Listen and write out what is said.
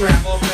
travel